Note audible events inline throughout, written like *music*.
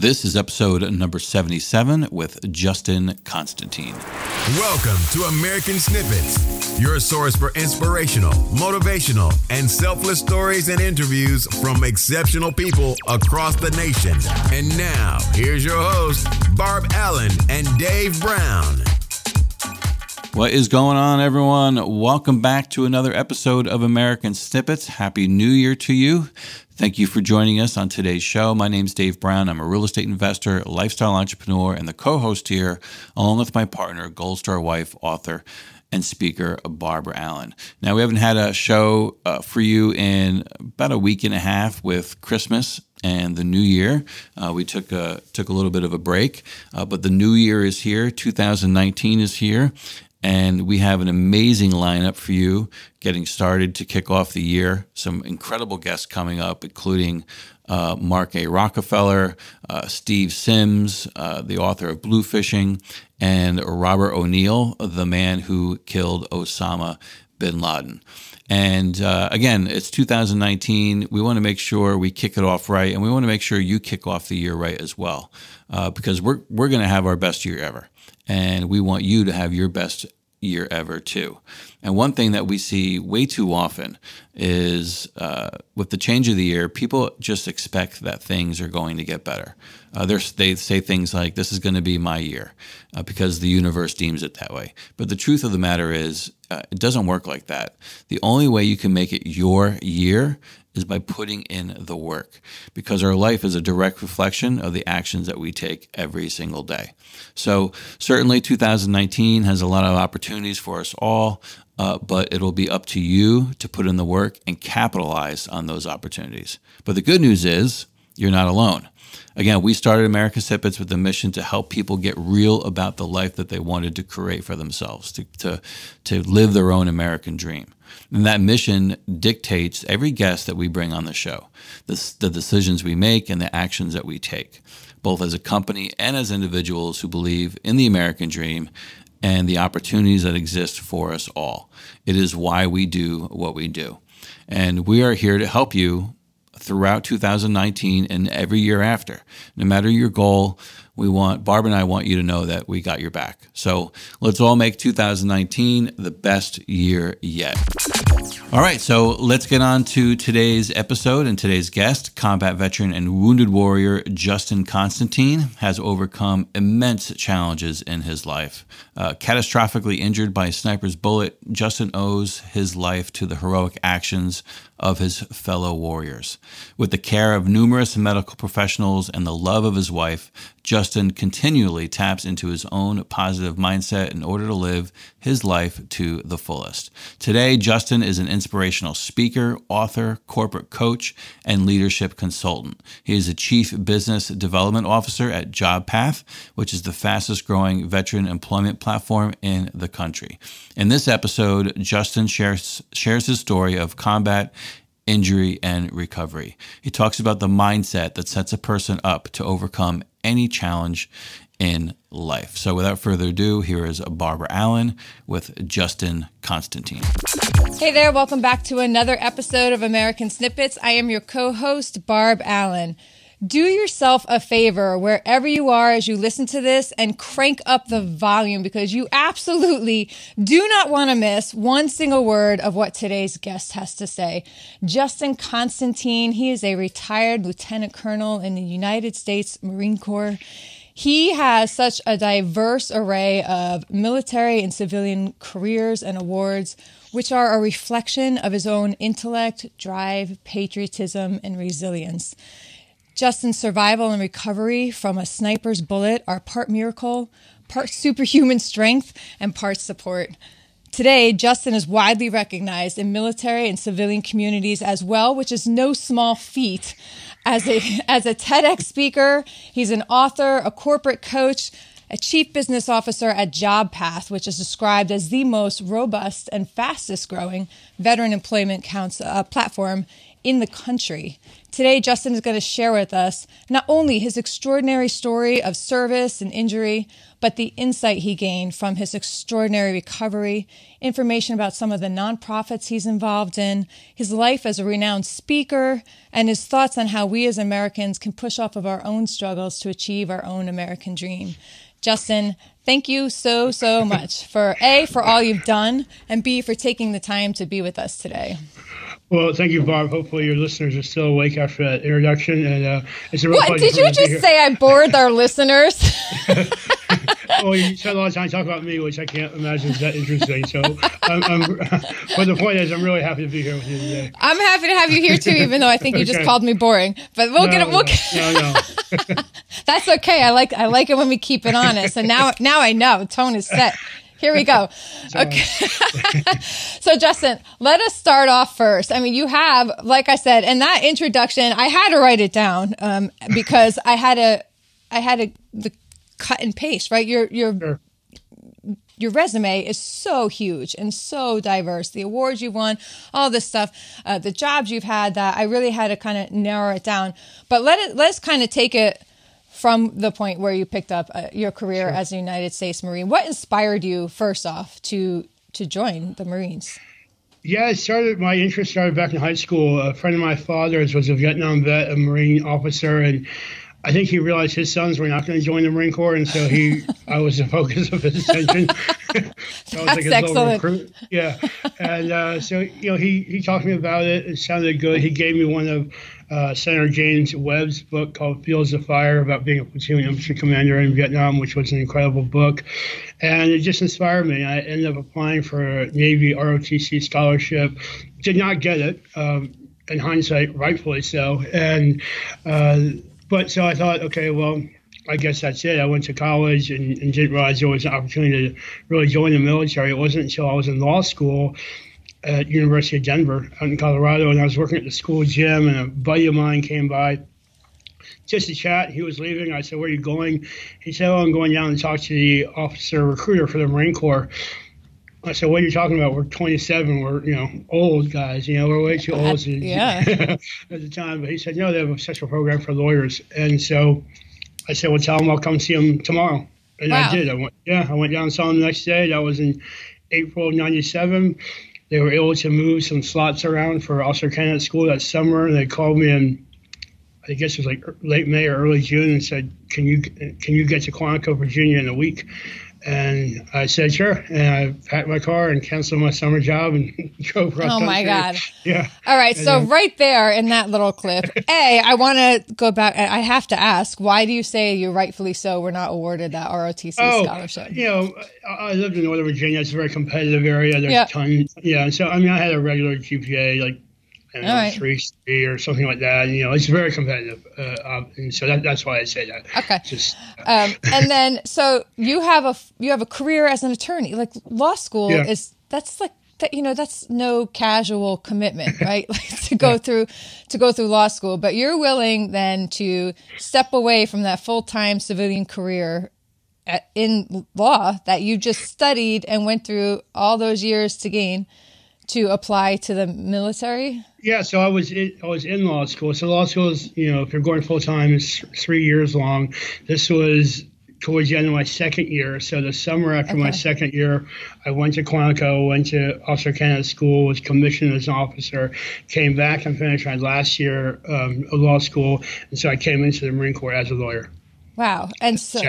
This is episode number 77 with Justin Constantine. Welcome to American Snippets, your source for inspirational, motivational, and selfless stories and interviews from exceptional people across the nation. And now, here's your hosts, Barb Allen and Dave Brown. What is going on, everyone? Welcome back to another episode of American Snippets. Happy New Year to you. Thank you for joining us on today's show. My name is Dave Brown. I'm a real estate investor, lifestyle entrepreneur, and the co host here, along with my partner, Gold Star wife, author, and speaker Barbara Allen. Now, we haven't had a show uh, for you in about a week and a half with Christmas and the new year. Uh, we took a took a little bit of a break, uh, but the new year is here. 2019 is here, and we have an amazing lineup for you getting started to kick off the year. Some incredible guests coming up, including uh, Mark A. Rockefeller, uh, Steve Sims, uh, the author of Bluefishing, and Robert O'Neill, the man who killed Osama bin Laden. And uh, again, it's 2019. We want to make sure we kick it off right, and we want to make sure you kick off the year right as well, uh, because we're we're going to have our best year ever and we want you to have your best year ever too. And one thing that we see way too often is uh, with the change of the year, people just expect that things are going to get better. Uh, they say things like, "This is going to be my year," uh, because the universe deems it that way. But the truth of the matter is, uh, it doesn't work like that. The only way you can make it your year is by putting in the work because our life is a direct reflection of the actions that we take every single day. So, certainly 2019 has a lot of opportunities for us all, uh, but it'll be up to you to put in the work and capitalize on those opportunities. But the good news is you're not alone. Again, we started American Snippets with the mission to help people get real about the life that they wanted to create for themselves, to, to, to live their own American dream. And that mission dictates every guest that we bring on the show, the, the decisions we make and the actions that we take, both as a company and as individuals who believe in the American dream and the opportunities that exist for us all. It is why we do what we do. And we are here to help you throughout 2019 and every year after. No matter your goal, we want Barb and I want you to know that we got your back. So let's all make 2019 the best year yet. All right, so let's get on to today's episode and today's guest. Combat veteran and wounded warrior Justin Constantine has overcome immense challenges in his life. Uh, catastrophically injured by a sniper's bullet, Justin owes his life to the heroic actions of his fellow warriors. With the care of numerous medical professionals and the love of his wife, Justin continually taps into his own positive mindset in order to live his life to the fullest. Today, Justin is an inspirational speaker, author, corporate coach, and leadership consultant. He is a chief business development officer at JobPath, which is the fastest growing veteran employment platform in the country. In this episode, Justin shares, shares his story of combat injury, and recovery. He talks about the mindset that sets a person up to overcome any challenge in life. So, without further ado, here is Barbara Allen with Justin Constantine. Hey there, welcome back to another episode of American Snippets. I am your co host, Barb Allen. Do yourself a favor wherever you are as you listen to this and crank up the volume because you absolutely do not want to miss one single word of what today's guest has to say. Justin Constantine, he is a retired lieutenant colonel in the United States Marine Corps. He has such a diverse array of military and civilian careers and awards, which are a reflection of his own intellect, drive, patriotism, and resilience. Justin's survival and recovery from a sniper's bullet are part miracle, part *laughs* superhuman strength, and part support. Today, Justin is widely recognized in military and civilian communities as well, which is no small feat. As a, *laughs* as a TEDx speaker, he's an author, a corporate coach, a chief business officer at JobPath, which is described as the most robust and fastest growing veteran employment counts, uh, platform in the country. Today, Justin is going to share with us not only his extraordinary story of service and injury, but the insight he gained from his extraordinary recovery, information about some of the nonprofits he's involved in, his life as a renowned speaker, and his thoughts on how we as Americans can push off of our own struggles to achieve our own American dream. Justin, thank you so, so much for A, for all you've done, and B, for taking the time to be with us today. Well, thank you, Barb. Hopefully, your listeners are still awake after that introduction, and uh, it's a real what did you just say? I bored our listeners. *laughs* well, you spent a lot of time talking about me, which I can't imagine is that interesting. So, I'm, I'm, *laughs* but the point is, I'm really happy to be here with you today. I'm happy to have you here too, even though I think you okay. just called me boring. But we'll no, get it. We'll no, no, no. *laughs* That's okay. I like I like it when we keep it honest. And now now I know tone is set. Here we go. *laughs* Okay. *laughs* so, Justin, let us start off first. I mean, you have, like I said, in that introduction, I had to write it down um, because I had a, I had a the cut and paste. Right, your your sure. your resume is so huge and so diverse. The awards you've won, all this stuff, uh, the jobs you've had. That I really had to kind of narrow it down. But let it let's kind of take it from the point where you picked up uh, your career sure. as a United States Marine. What inspired you first off to to join the Marines? Yeah, it started. My interest started back in high school. A friend of my father's was a Vietnam vet, a Marine officer, and I think he realized his sons were not going to join the Marine Corps, and so he, *laughs* I was the focus of his attention. so I was like his excellent. little recruit. Yeah, and uh, so you know, he he talked to me about it. It sounded good. He gave me one of uh, Senator James Webb's book called Fields of Fire about being a platoon infantry commander in Vietnam, which was an incredible book. And it just inspired me. I ended up applying for a Navy ROTC scholarship. Did not get it. Um, in hindsight, rightfully so. And uh, but so I thought, okay, well, I guess that's it. I went to college and, and, didn't realize there was an opportunity to really join the military. It wasn't until I was in law school at University of Denver out in Colorado, and I was working at the school gym, and a buddy of mine came by just to chat. He was leaving. I said, "Where are you going?" He said, "Oh, I'm going down and talk to the officer recruiter for the Marine Corps." I said, "What are you talking about? We're 27. We're you know old guys. You know we're way too old." To, *laughs* yeah. at the time, but he said, "No, they have a special program for lawyers." And so I said, "Well, tell them I'll come see them tomorrow." And wow. I did. I went. Yeah, I went down and saw him the next day. That was in April '97 they were able to move some slots around for officer candidate school that summer. They called me in, I guess it was like late May or early June, and said, "Can you can you get to Quantico, Virginia, in a week?" And I said, sure. And I packed my car and canceled my summer job and *laughs* drove across Oh, my God. *laughs* Yeah. All right. And so, then, right there in that little clip, *laughs* A, I want to go back. I have to ask, why do you say you rightfully so were not awarded that ROTC oh, scholarship? You know, I lived in Northern Virginia. It's a very competitive area. There's yep. tons. Yeah. So, I mean, I had a regular GPA, like know, right. three three or something like that. You know, it's very competitive, uh, um, and so that, that's why I say that. Okay. Just, uh, um, and *laughs* then, so you have a you have a career as an attorney. Like law school yeah. is that's like that. You know, that's no casual commitment, *laughs* right? *laughs* like to go yeah. through to go through law school, but you're willing then to step away from that full time civilian career at, in law that you just studied and went through all those years to gain to apply to the military? Yeah, so I was in, I was in law school. So law school is, you know, if you're going full time, it's three years long. This was towards the end of my second year. So the summer after okay. my second year, I went to Quantico, went to Officer Candidate School, was commissioned as an officer, came back and finished my last year um, of law school, and so I came into the Marine Corps as a lawyer. Wow, and so.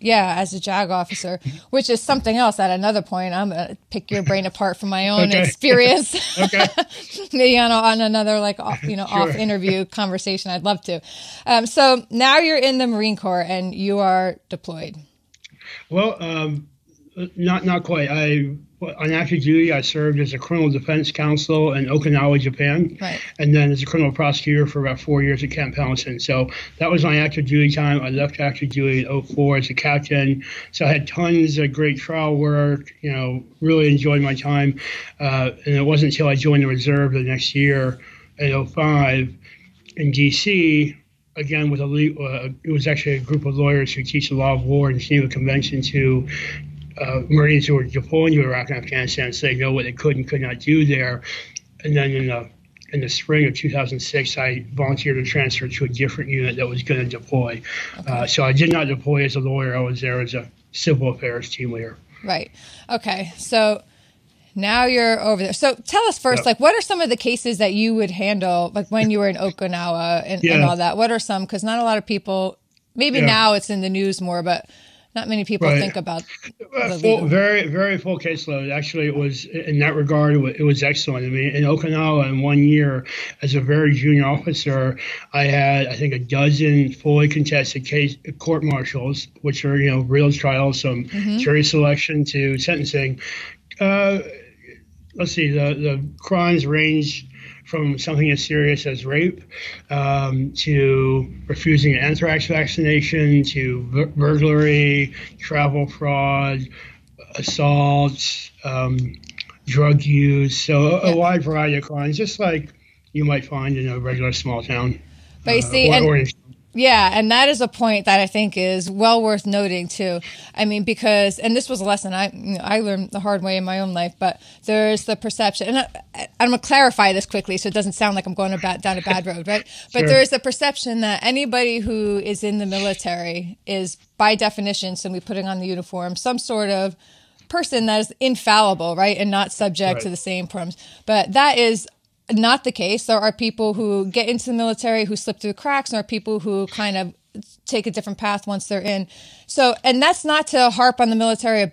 Yeah, as a JAG officer, *laughs* which is something else. At another point, I'm gonna pick your brain apart from my own okay. experience. *laughs* okay. *laughs* Maybe on, on another like off, you know sure. off interview conversation. I'd love to. Um, so now you're in the Marine Corps and you are deployed. Well, um, not not quite. I on active duty, I served as a criminal defense counsel in Okinawa, Japan, right. and then as a criminal prosecutor for about four years at Camp Pendleton. So that was my active duty time. I left active duty in 04 as a captain. So I had tons of great trial work. You know, really enjoyed my time. Uh, and it wasn't until I joined the reserve the next year in 05 in DC again with a uh, it was actually a group of lawyers who teach the law of war in Geneva Convention to uh, Marines who were deploying to Iraq and Afghanistan so they know what they could and could not do there. And then in the in the spring of 2006, I volunteered to transfer to a different unit that was going to deploy. Okay. Uh, so I did not deploy as a lawyer. I was there as a civil affairs team leader. Right. Okay. So now you're over there. So tell us first, yep. like, what are some of the cases that you would handle, like when you were in Okinawa and, yeah. and all that? What are some? Because not a lot of people. Maybe yeah. now it's in the news more, but not many people right. think about full, very very full caseload actually it was in that regard it was excellent i mean in okinawa in one year as a very junior officer i had i think a dozen fully contested case court martials which are you know real trials from mm-hmm. jury selection to sentencing uh, let's see the the crimes range from something as serious as rape um, to refusing an anthrax vaccination to burglary, travel fraud, assaults, um, drug use. So a, a, wide variety of crimes, just like you might find in a regular small town. But you uh, see, or, and, yeah, and that is a point that I think is well worth noting too. I mean, because and this was a lesson I you know, I learned the hard way in my own life, but there's the perception, and I, am gonna clarify this quickly so it doesn't sound like I'm going about down a bad road, right? But sure. there is the perception that anybody who is in the military is by definition, simply putting on the uniform, some sort of person that is infallible, right, and not subject right. to the same problems. But that is not the case. There are people who get into the military who slip through the cracks, and there are people who kind of take a different path once they're in. So, and that's not to harp on the military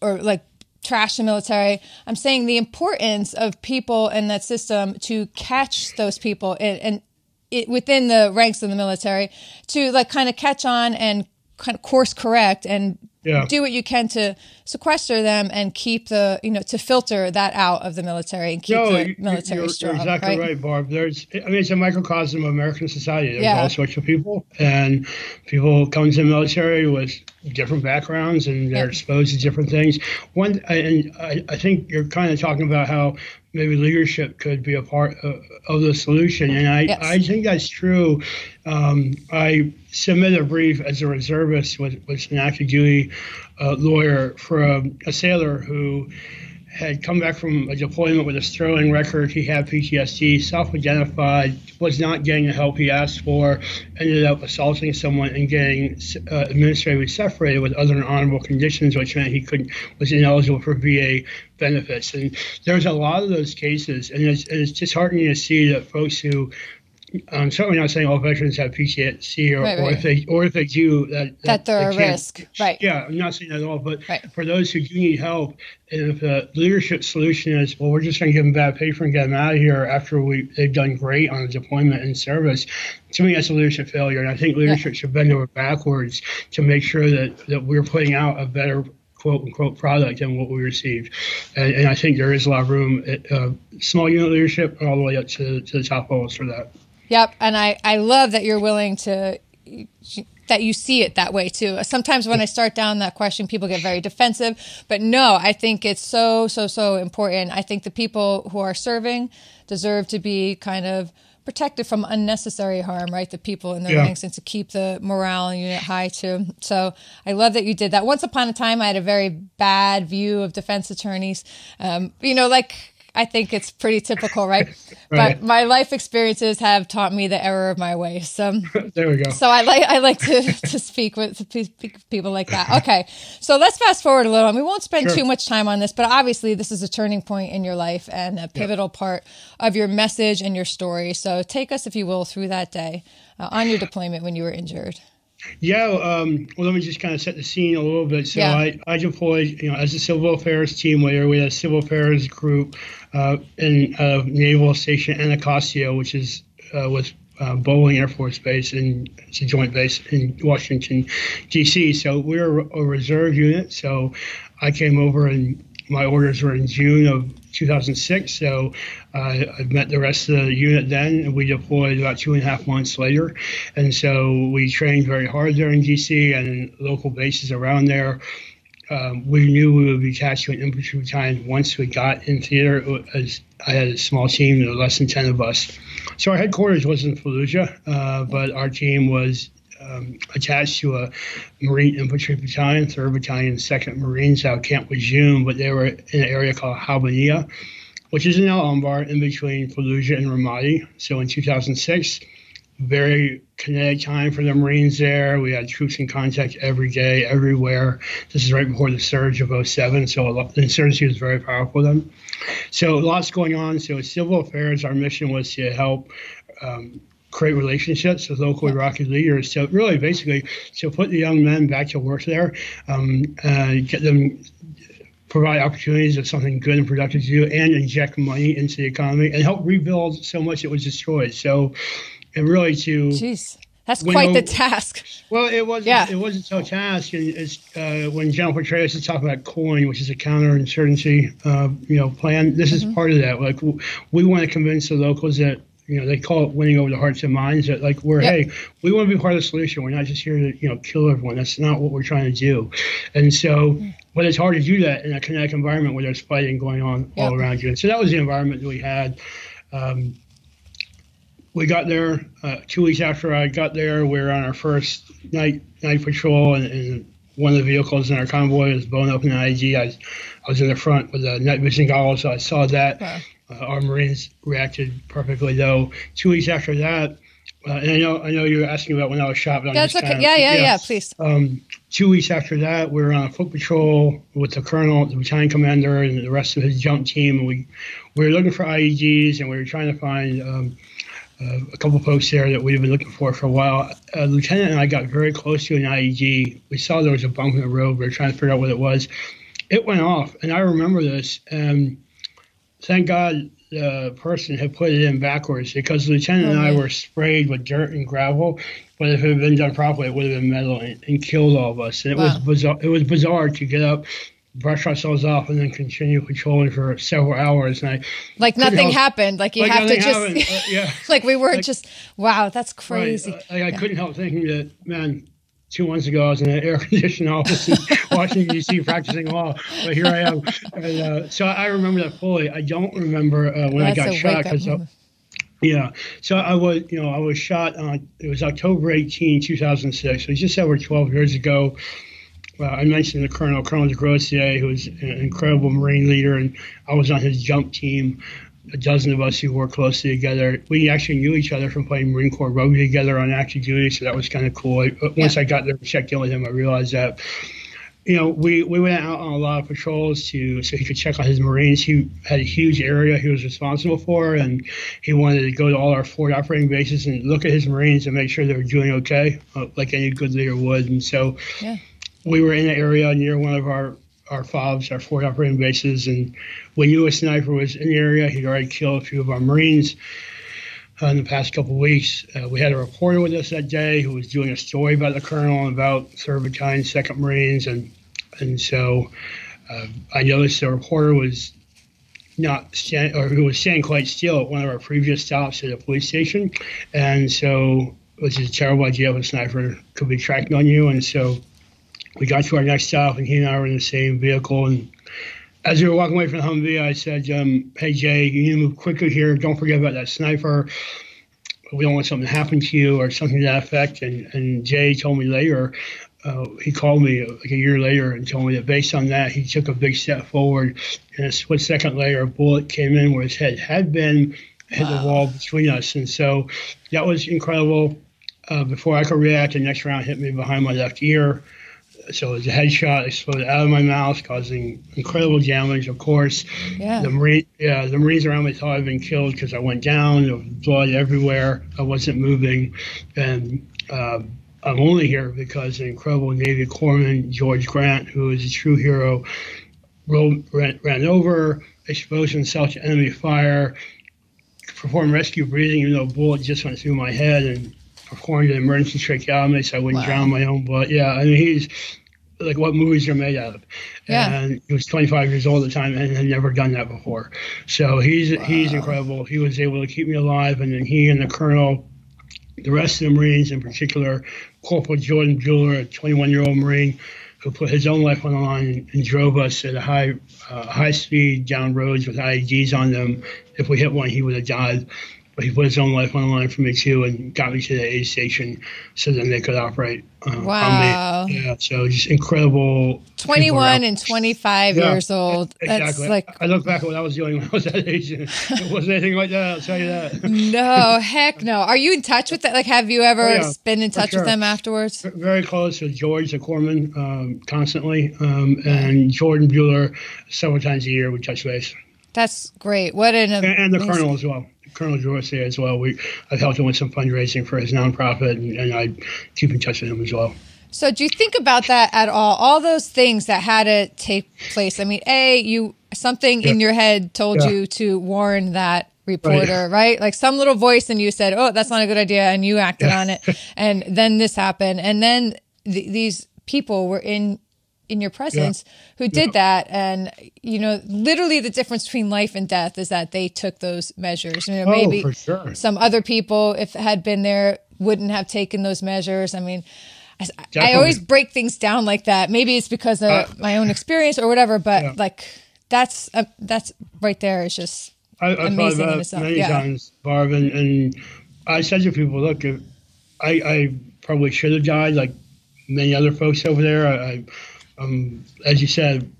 or like trash the military. I'm saying the importance of people in that system to catch those people and, and it, within the ranks of the military to like kind of catch on and kind of course correct and yeah. do what you can to sequester them and keep the you know to filter that out of the military and keep no, the military you're, strong. You're exactly right? right? Barb. There's I mean it's a microcosm of American society. There's yeah. all sorts of people and people come to the military with different backgrounds and they're yeah. exposed to different things. One and I, I think you're kind of talking about how maybe leadership could be a part of, of the solution. And I, yes. I think that's true. Um, I submitted a brief as a reservist with, with an active duty uh, lawyer for a, a sailor who had come back from a deployment with a sterling record. He had PTSD, self identified, was not getting the help he asked for, ended up assaulting someone and getting uh, administratively separated with other honorable conditions, which meant he couldn't was ineligible for VA benefits. And there's a lot of those cases, and it's, and it's disheartening to see that folks who I'm certainly not saying all veterans have PTSD, or, right, right. or if they or if they do that that, that they're they a risk, right? Yeah, I'm not saying that at all. But right. for those who do need help, if the leadership solution is, well, we're just going to give them bad paper and get them out of here after we they've done great on a deployment and service, to me that's a leadership failure. And I think leadership should bend over backwards to make sure that that we're putting out a better quote unquote product than what we received. And, and I think there is a lot of room at uh, small unit leadership all the way up to, to the top levels for that. Yep, and I I love that you're willing to that you see it that way too. Sometimes when I start down that question, people get very defensive, but no, I think it's so so so important. I think the people who are serving deserve to be kind of protected from unnecessary harm, right? The people in their yeah. ranks and to keep the morale unit high too. So I love that you did that. Once upon a time, I had a very bad view of defense attorneys. Um, you know, like I think it's pretty typical, right? *laughs* right? But my life experiences have taught me the error of my ways. So *laughs* there we go. So I like I like to, *laughs* to speak with to speak people like that. Okay, so let's fast forward a little, and we won't spend sure. too much time on this, but obviously this is a turning point in your life and a pivotal yep. part of your message and your story. So take us, if you will, through that day uh, on your deployment when you were injured. Yeah, um, well, let me just kind of set the scene a little bit. So yeah. I, I deployed, you know, as a civil affairs team leader. We had a civil affairs group uh, in uh, Naval Station Anacostia, which is uh, with uh, Bolling Air Force Base, and it's a joint base in Washington, D.C. So we we're a reserve unit. So I came over and my orders were in June of 2006. So uh, I met the rest of the unit then, and we deployed about two and a half months later. And so we trained very hard there in DC and local bases around there. Um, we knew we would be attached to an infantry battalion once we got in theater. As I had a small team, there were less than 10 of us. So our headquarters was in Fallujah, uh, but our team was um, attached to a Marine Infantry Battalion, 3rd Battalion, 2nd Marines out Camp Lejeune, but they were in an area called Habbaniyah. which is in Al Anbar in between Fallujah and Ramadi. So in 2006, very kinetic time for the Marines there. We had troops in contact every day, everywhere. This is right before the surge of 07, so lot, the insurgency was very powerful then. So lots going on. So civil affairs, our mission was to help um, create relationships with local Iraqi leaders. So really, basically, to put the young men back to work there, um, uh, get them provide opportunities of something good and productive to do, and inject money into the economy and help rebuild so much that was destroyed. So and really to Jeez. That's quite the task. Well, it was yeah. it wasn't so task. And it's uh, when General Petraeus is talking about COIN, which is a counterinsurgency, uh, you know, plan. This mm-hmm. is part of that. Like we want to convince the locals that you know they call it winning over the hearts and minds. That like we're yep. hey, we want to be part of the solution. We're not just here to you know kill everyone. That's not what we're trying to do. And so, mm. but it's hard to do that in a kinetic environment where there's fighting going on yep. all around you. And so that was the environment that we had. Um, we got there uh, two weeks after I got there. We were on our first night night patrol, and, and one of the vehicles in our convoy was blown up in an IED. I, I was in the front with a night vision goggles, so I saw that. Uh, our Marines reacted perfectly, though. Two weeks after that, uh, and I know I know you were asking about when I was shot. But That's okay. Kind of, yeah, yeah, yeah, yeah, Please. Um, two weeks after that, we were on a foot patrol with the colonel, the battalion commander, and the rest of his jump team, and we we were looking for IEDs, and we were trying to find. Um, uh, a couple folks there that we've been looking for for a while. Uh, Lieutenant and I got very close to an IED. We saw there was a bump in the road. We were trying to figure out what it was. It went off, and I remember this. And thank God the person had put it in backwards because the lieutenant and I were sprayed with dirt and gravel. But if it had been done properly, it would have been metal and, and killed all of us. And it wow. was bizarre. It was bizarre to get up brush ourselves off and then continue patrolling for several hours. And I like nothing help, happened. Like you like have to just, uh, yeah. *laughs* like we weren't like, just, wow, that's crazy. Right. Uh, like I couldn't help thinking that, man, two months ago I was in an air *laughs* conditioned office in Washington D.C. practicing law, but here I am. And, uh, so I remember that fully. I don't remember uh, when that's I got shot because. Yeah, so I was, you know, I was shot on. It was October 18, 2006. So just over 12 years ago uh, I mentioned the Colonel, Colonel Desgrosseilliers, who was an incredible Marine leader, and I was on his jump team. A dozen of us who worked closely together. We actually knew each other from playing Marine Corps rugby together on active duty, so that was kind of cool. I, once I got there and checked in with him, I realized that you know, we, we went out on a lot of patrols to so he could check on his Marines. He had a huge area he was responsible for, and he wanted to go to all our forward operating bases and look at his Marines and make sure they were doing okay, uh, like any good leader would. And so, yeah we were in an area near one of our our FOBs, our forward operating bases, and knew a sniper was in the area. He'd already killed a few of our Marines uh, in the past couple of weeks. Uh, we had a reporter with us that day who was doing a story about the colonel and about 3rd Battalion, 2nd Marines, and and so uh, I noticed the reporter was not stand, or who was standing quite still at one of our previous stops at a police station, and so which is a terrible idea if a sniper could be tracking on you, and so we got to our next stop, and he and I were in the same vehicle. And as we were walking away from the Humvee, I said, um, "Hey Jay, you need to move quickly here. Don't forget about that sniper. We don't want something to happen to you or something to that effect." And, and Jay told me later. Uh, he called me like a year later and told me that based on that, he took a big step forward. And a split second later, a bullet came in where his head had been, hit wow. the wall between us. And so that was incredible. Uh, before I could react, the next round hit me behind my left ear so it was a headshot exploded out of my mouth, causing incredible damage. Of course, yeah. the Marine, yeah, the Marines around me thought I'd been killed because I went down. There was blood everywhere. I wasn't moving, and uh, I'm only here because an incredible Navy corpsman, George Grant, who is a true hero, ran, ran over, exposed himself to enemy fire, performed rescue breathing, even though a bullet just went through my head, and performed an emergency tracheotomy so I wouldn't wow. drown my own blood. Yeah, I mean he's like what movies are made out of. Yeah. And he was 25 years old at the time and had never done that before. So he's wow. he's incredible. He was able to keep me alive, and then he and the colonel, the rest of the Marines, in particular, Corporal Jordan Bueller, a 21 year old Marine. Who put his own life on the line and drove us at a high, uh, high speed down roads with IEDs on them. If we hit one, he would have died he put his own life on the line for me too, and got me to the aid station so then they could operate. Uh, wow. On me. Yeah. So just incredible. 21 and 25 Yeah, years old. Exactly. That's like I look back at what I was doing when I was *laughs* that age. It wasn't anything like that. I'll tell you that. *laughs* no, heck no. Are you in touch with that? Like, have you ever Oh, yeah, been in touch sure. with them afterwards? Very close with George the corpsman um, constantly, um, and Jordan Bueller several times a year we touch base, That's great. What an and the Colonel as well. Colonel George there as well. We I've helped him with some fundraising for his nonprofit, and, and I keep in touch with him as well. So, do you think about that at all? All those things that had to take place. I mean, a you something in your head told Yeah. you to warn that reporter, right. Like some little voice in you said, "Oh, that's not a good idea," and you acted on it, and then this happened, and then th- these people were in in your presence who did that. And you know literally the difference between life and death is that they took those measures. You know Oh, maybe for sure. some other people if had been there wouldn't have taken those measures. I mean I, I always break things down like that. Maybe it's because of Uh, my own experience or whatever but Yeah. like that's uh, that's right there. Is just I, I've thought Amazing in itself, many yeah. times, Barb, and, and I said to people, look, I, I probably should have died like many other folks over there. I, I um, as you said,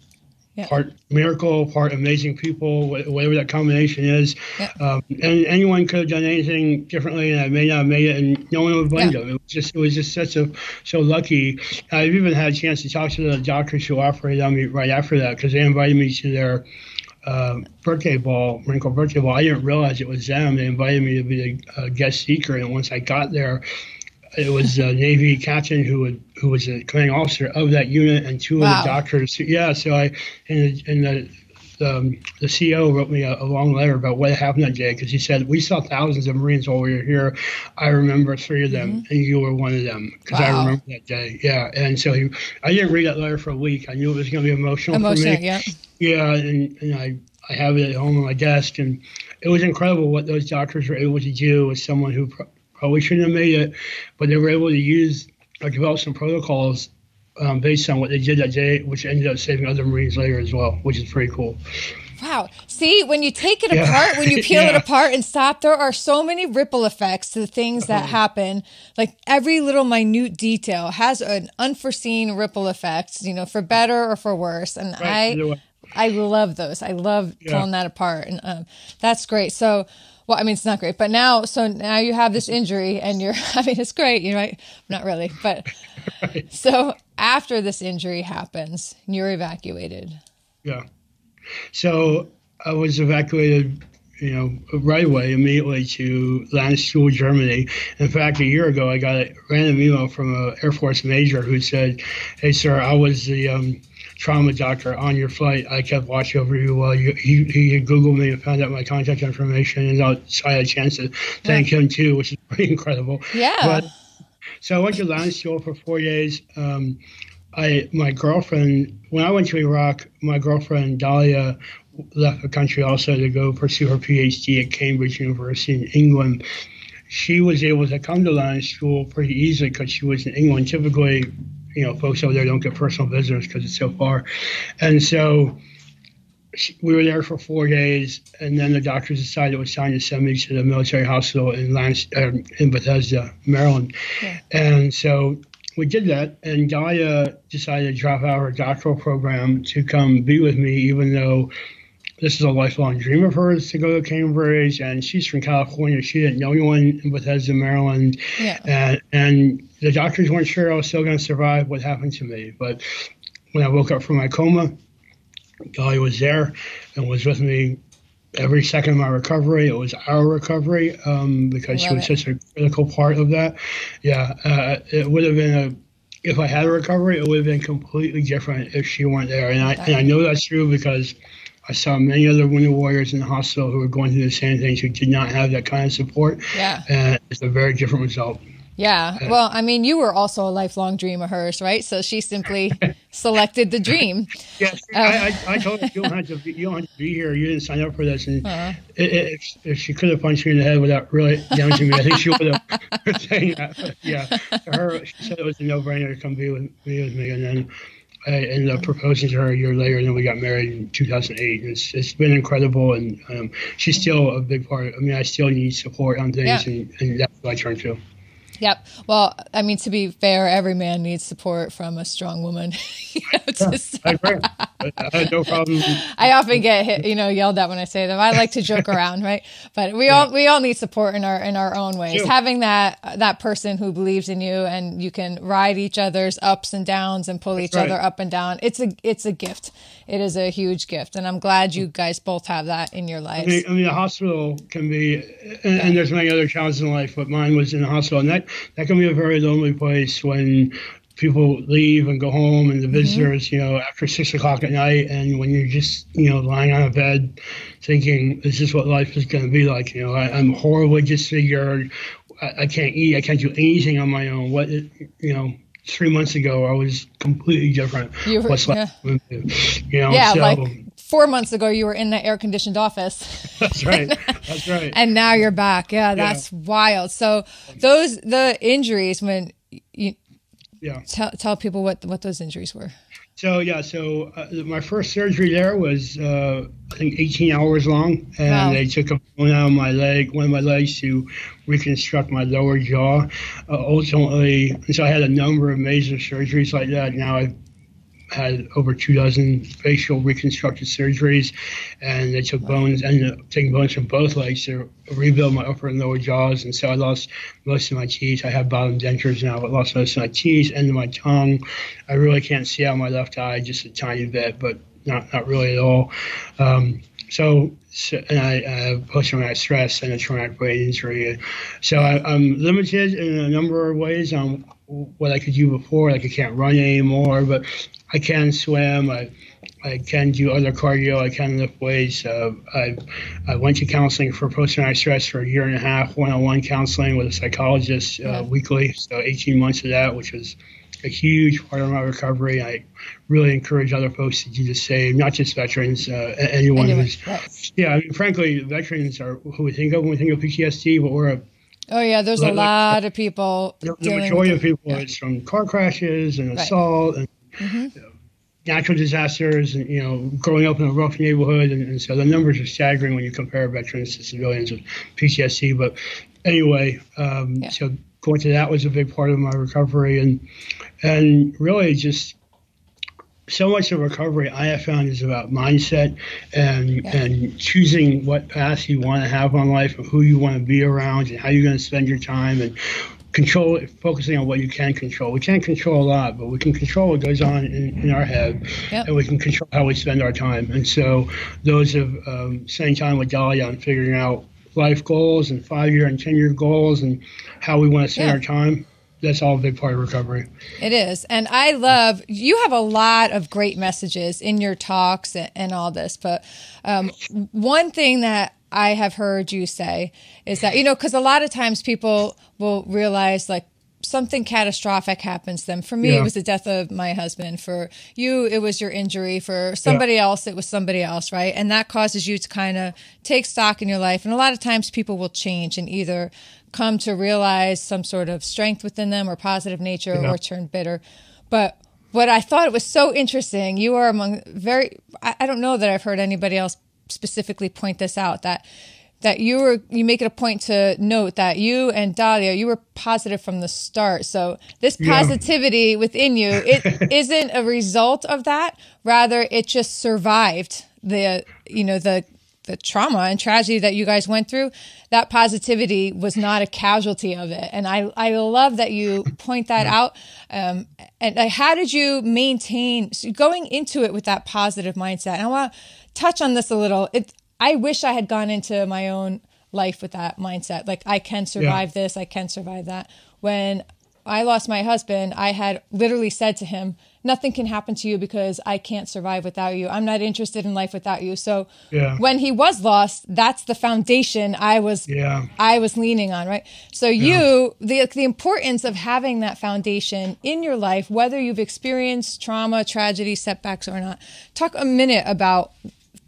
Yeah. part miracle, part amazing people, whatever that combination is. Yeah. Um, and anyone could have done anything differently, and I may not have made it, and no one would blame Yeah. them. It was just, it was just such a so lucky. I've even had a chance to talk to the doctors who operated on me right after that because they invited me to their uh, birthday ball, Corps birthday ball. I didn't realize it was them. They invited me to be a, a guest speaker, and once I got there, it was a Navy captain who would who was the commanding officer of that unit, and two Wow. of the doctors. Yeah, so I and, the- and the. The, um, the CEO wrote me a, a long letter about what happened that day because he said we saw thousands of Marines while we were here. I remember three of them, and you were one of them because I Mm-hmm. Remember that day. Yeah, and so he, I didn't read that letter for a week. I knew it was going to be emotional, emotional for me. yeah Yeah, and, and I, I have it at home on my desk, and it was incredible what those doctors were able to do with someone who probably shouldn't have made it, but they were able to use or develop some protocols um, based on what they did that day, which ended up saving other Marines later as well, which is pretty cool. Wow. See, when you take it Yeah. apart, when you *laughs* peel it apart and stop, there are so many ripple effects to the things that happen. Like every little minute detail has an unforeseen ripple effect, you know, for better or for worse. And Right, I. I love those. I love Yeah. pulling that apart. And um, that's great. So well, I mean, it's not great, but now, so now you have this injury and you're, *laughs* I mean, it's great, you know, right? Not really, but *laughs* so after this injury happens, you're evacuated. Yeah. So I was evacuated, you know, right away, immediately to Landstuhl, Germany. In fact, a year ago, I got a random email from an Air Force major who said, "Hey, sir, I was the um, trauma doctor on your flight. I kept watching over you while you." He, he had Googled me and found out my contact information, and I so I had a chance to thank him too, which is *laughs* pretty incredible. Yeah. But so I went to Landstuhl for four days. Um, I my girlfriend when I went to Iraq, my girlfriend Dahlia left the country also to go pursue her PhD at Cambridge University in England. She was able to come to Landstuhl pretty easily because she was in England. Typically, you know, folks over there don't get personal visitors because it's so far, and so we were there for four days, and then the doctors decided it was time to send me to the military hospital in Lance, uh, in Bethesda, Maryland, and so we did that, and Dahlia decided to drop out her doctoral program to come be with me, even though this is a lifelong dream of hers to go to Cambridge, and she's from California. She didn't know anyone in Bethesda, Maryland, Yeah. and and the doctors weren't sure I was still going to survive what happened to me. But when I woke up from my coma, Dahlia was there and was with me every second of my recovery. It was our recovery um, because she was it. such a critical part of that. Yeah, uh, it would have been a. If I had a recovery, it would have been completely different if she weren't there, and I and I know that's true because I saw many other wounded warriors in the hospital who were going through the same things who did not have that kind of support, Yeah. and it's a very different result. Yeah. Well, I mean, you were also a lifelong dream of hers, right? So she simply *laughs* selected the dream. Yes, I, I, I told her you don't have to be, you don't have to be here. You didn't sign up for this, and *laughs* Uh-huh. if, if she could have punched me in the head without really damaging me, I think she would have. *laughs* saying that. But yeah, to her, she said it was a no-brainer to come be with, be with me, and then I ended up proposing to her a year later, and then we got married in 2008. It's it's been incredible, and um, she's still a big part. I mean, I still need support on things, yeah. and, and that's what I turn to. Yep. Well, I mean, to be fair, every man needs support from a strong woman. *laughs* you know, yeah, I agree. I had no problem. *laughs* I often get hit, you know, yelled at when I say them. I like to joke around, *laughs* right? But we yeah. all we all need support in our in our own ways. Sure. Having that that person who believes in you and you can ride each other's ups and downs and pull That's each right. other up and down. It's a it's a gift. It is a huge gift, and I'm glad you guys both have that in your lives. I mean, I mean the hospital can be, and, and there's many other challenges in life, but mine was in the hospital, and that that can be a very lonely place when people leave and go home and the mm-hmm. visitors, mm-hmm. you know, after six o'clock at night and when you're just, you know, lying on a bed thinking this is what life is going to be like. You know, I, am horribly disfigured. I, I can't eat. I can't do anything on my own. What, you know, three months ago, I was completely different. You What's yeah. you know, yeah, so, like four months ago, you were in that air conditioned office. *laughs* That's right. That's right. *laughs* and now you're back. Yeah, that's yeah. wild. So those the injuries when you yeah tell tell people what what those injuries were. So yeah, so uh, my first surgery there was uh, I think 18 hours long, and wow. they took a bone out of my leg, one of my legs, to reconstruct my lower jaw. Uh, ultimately, so I had a number of major surgeries like that. Now I've had over two dozen facial reconstructive surgeries, and they took bones, up taking bones from both legs to rebuild my upper and lower jaws. And so I lost most of my teeth. I have bottom dentures now, but lost most of my teeth, of my tongue. I really can't see out my left eye, just a tiny bit, but not not really at all. Um, so, so, and I have post-traumatic stress and a traumatic brain injury. So I, am limited in a number of ways on what I could do before. Like I can't run anymore, but I can swim. I, I can do other cardio. I can lift weights. Uh, I, I went to counseling for post-traumatic stress for a year and a half, one-on-one counseling with a psychologist uh, weekly. So 18 months of that, which was a huge part of my recovery. I really encourage other folks to do the same, not just veterans, uh, anyone anyway, who's, right. yeah, I mean, frankly, veterans are who we think of when we think of PTSD, but we're a Oh yeah, there's a lot of people. The, majority of people, yeah. it's from car crashes and assault right. and mm-hmm. natural disasters, and you know, growing up in a rough neighborhood, and, and, so the numbers are staggering when you compare veterans to civilians with PTSD. But anyway, um, yeah. so going to that was a big part of my recovery, and and really just so much of recovery I have found is about mindset and yeah. and choosing what path you want to have on life and who you want to be around and how you're going to spend your time and control focusing on what you can control. We can't control a lot, but we can control what goes on in, in our head, yep. and we can control how we spend our time. And so, those of um, spending time with Dahlia and figuring out life goals and five year and ten year goals and how we want to spend yeah. our time. That's all a big part of recovery. It is. And I love, you have a lot of great messages in your talks and, and all this. But um, one thing that I have heard you say is that, you know, because a lot of times people will realize like something catastrophic happens to them. For me, yeah. it was the death of my husband. For you, it was your injury. For somebody yeah. else, it was somebody else, right? And that causes you to kind of take stock in your life. And a lot of times people will change and either come to realize some sort of strength within them or positive nature yeah. or turn bitter. But what I thought was so interesting, you are among very, I, I don't know that I've heard anybody else specifically point this out that that you were you make it a point to note that you and Dahlia you were positive from the start. So this positivity yeah. within you it *laughs* isn't a result of that. Rather, it just survived the you know the the trauma and tragedy that you guys went through. That positivity was not a casualty of it, and I I love that you *laughs* point that out. Um, and uh, how did you maintain so going into it with that positive mindset? And I want touch on this a little. It, I wish I had gone into my own life with that mindset. Like, I can survive yeah. this, I can survive that. When I lost my husband, I had literally said to him, Nothing can happen to you because I can't survive without you. I'm not interested in life without you. So yeah. when he was lost, that's the foundation I was yeah. I was leaning on, right? So yeah. you the the importance of having that foundation in your life, whether you've experienced trauma, tragedy, setbacks or not. Talk a minute about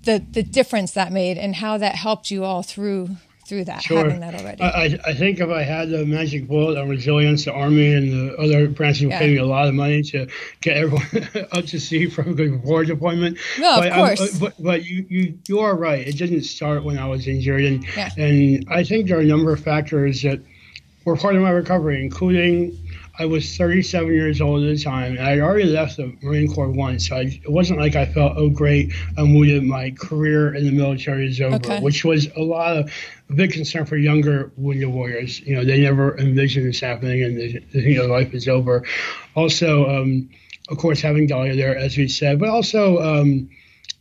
the the difference that made and how that helped you all through through that, Sure. having that already? I, I- I think if I had the magic bullet on resilience, the Army and the other branches would Yeah. pay me a lot of money to get everyone *laughs* up to speed from a good war deployment. No, of but, I'm- course. but but you, you you are right. It didn't start when I was injured, and Yeah. and I think there are a number of factors that were part of my recovery, including I was 37 years old at the time, and I had already left the Marine Corps once. So I, it wasn't like I felt, oh, great, I'm wounded, my career in the military is over, Okay. which was a lot of a big concern for younger wounded warriors. You know, they never envision this happening, and they, think their life is over. Also, um, of course, having Dahlia there, as we said, but also. Um,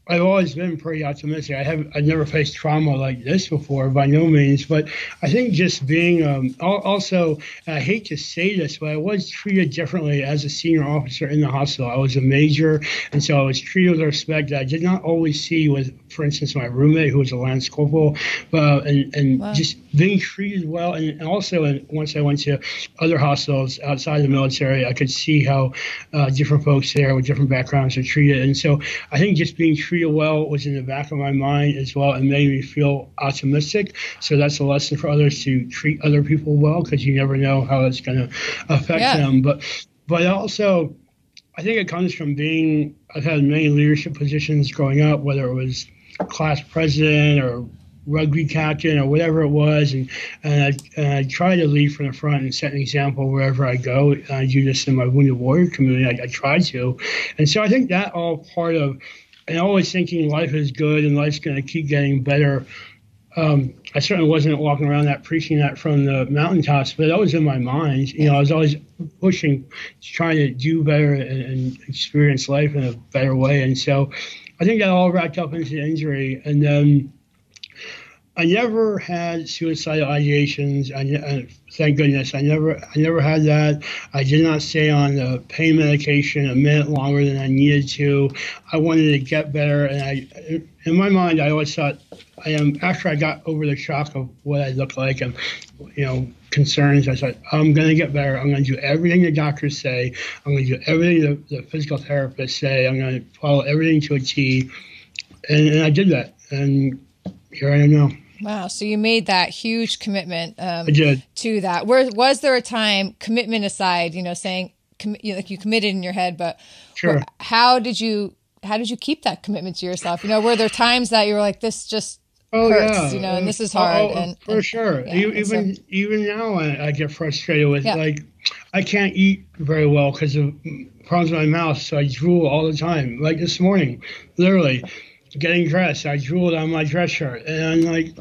I've always been pretty optimistic. I have I've never faced trauma like this before, by no means. But I think just being um, also, I hate to say this, but I was treated differently as a senior officer in the hospital. I was a major, and so I was treated with respect that I did not always see with, for instance, my roommate who was a lance corporal, but and and Wow. just being treated well, and, and also and once I went to other hospitals outside the military, I could see how uh, different folks there with different backgrounds are treated, and so I think just being treated well was in the back of my mind as well, and made me feel optimistic. So that's a lesson for others to treat other people well because you never know how it's going to affect Yeah. them. But but also, I think it comes from being. I've had many leadership positions growing up, whether it was class president or rugby captain or whatever it was, and and I, and I try to lead from the front and set an example wherever I go. I do this in my wounded warrior community. I, I try to, and so I think that all part of, and always thinking life is good and life's going to keep getting better. Um, I certainly wasn't walking around that preaching that from the mountaintops, but that was in my mind. You know, I was always pushing, trying to do better and, and experience life in a better way. And so, I think that all wrapped up into the injury, and then I never had suicidal ideations. I, uh, thank goodness, I never, I never had that. I did not stay on the pain medication a minute longer than I needed to. I wanted to get better, and I, in my mind, I always thought, I am. After I got over the shock of what I looked like and, you know, concerns, I thought I'm going to get better. I'm going to do everything the doctors say. I'm going to do everything the, the physical therapists say. I'm going to follow everything to a T, and, and I did that, and here I am now. Wow. So you made that huge commitment um, to that. Where was there a time, commitment aside, you know, saying commi- you like you committed in your head, but Sure. wh- how did you how did you keep that commitment to yourself? You know, were there times that you were like, this just Oh hurts, yeah, you know, and this is Oh, hard, oh, and- for and- sure. yeah, E- and so- even even now, I, I get frustrated with Yeah. like I can't eat very well because of problems with my mouth, so I drool all the time. Like this morning, literally getting dressed, I drooled on my dress shirt, and I'm like.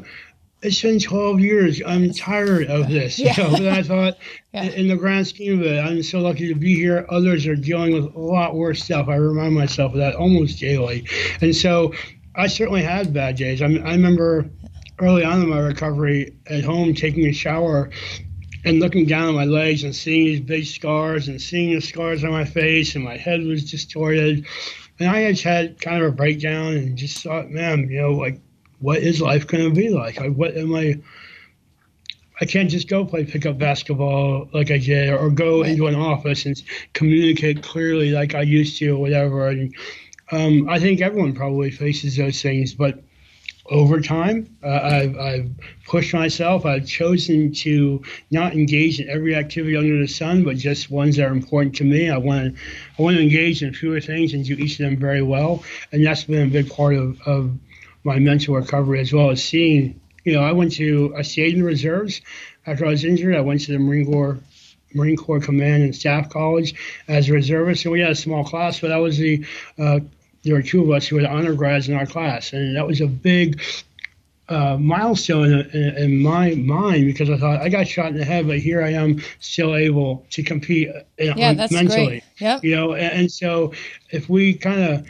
It's been 12 years. I'm tired of this. Yeah. *laughs* But I thought, Yeah. in the grand scheme of it, I'm so lucky to be here. Others are dealing with a lot worse stuff. I remind myself of that almost daily. And so I certainly had bad days. I, I remember early on in my recovery at home taking a shower and looking down at my legs and seeing these big scars and seeing the scars on my face and my head was distorted. And I just had kind of a breakdown and just thought, man, you know, like, what is life going to be like? Like, what am I? I can't just go play pickup basketball like I did, or go into an office and communicate clearly like I used to, or whatever. And um, I think everyone probably faces those things, but over time, uh, I've, I've pushed myself. I've chosen to not engage in every activity under the sun, but just ones that are important to me. I want to, I want to engage in fewer things and do each of them very well, and that's been a big part of, of my mental recovery as well as seeing. You know, I went to, I stayed in the reserves after I was injured. I went to the Marine Corps Marine Corps Command and Staff College as a reservist, and we had a small class, but that was the uh, there were two of us who were the honor grads in our class, and that was a big uh, milestone in, in, in my mind because I thought I got shot in the head, but here I am still able to compete in, yeah, on- that's mentally. great. Yep. You know, and, and so if we kind of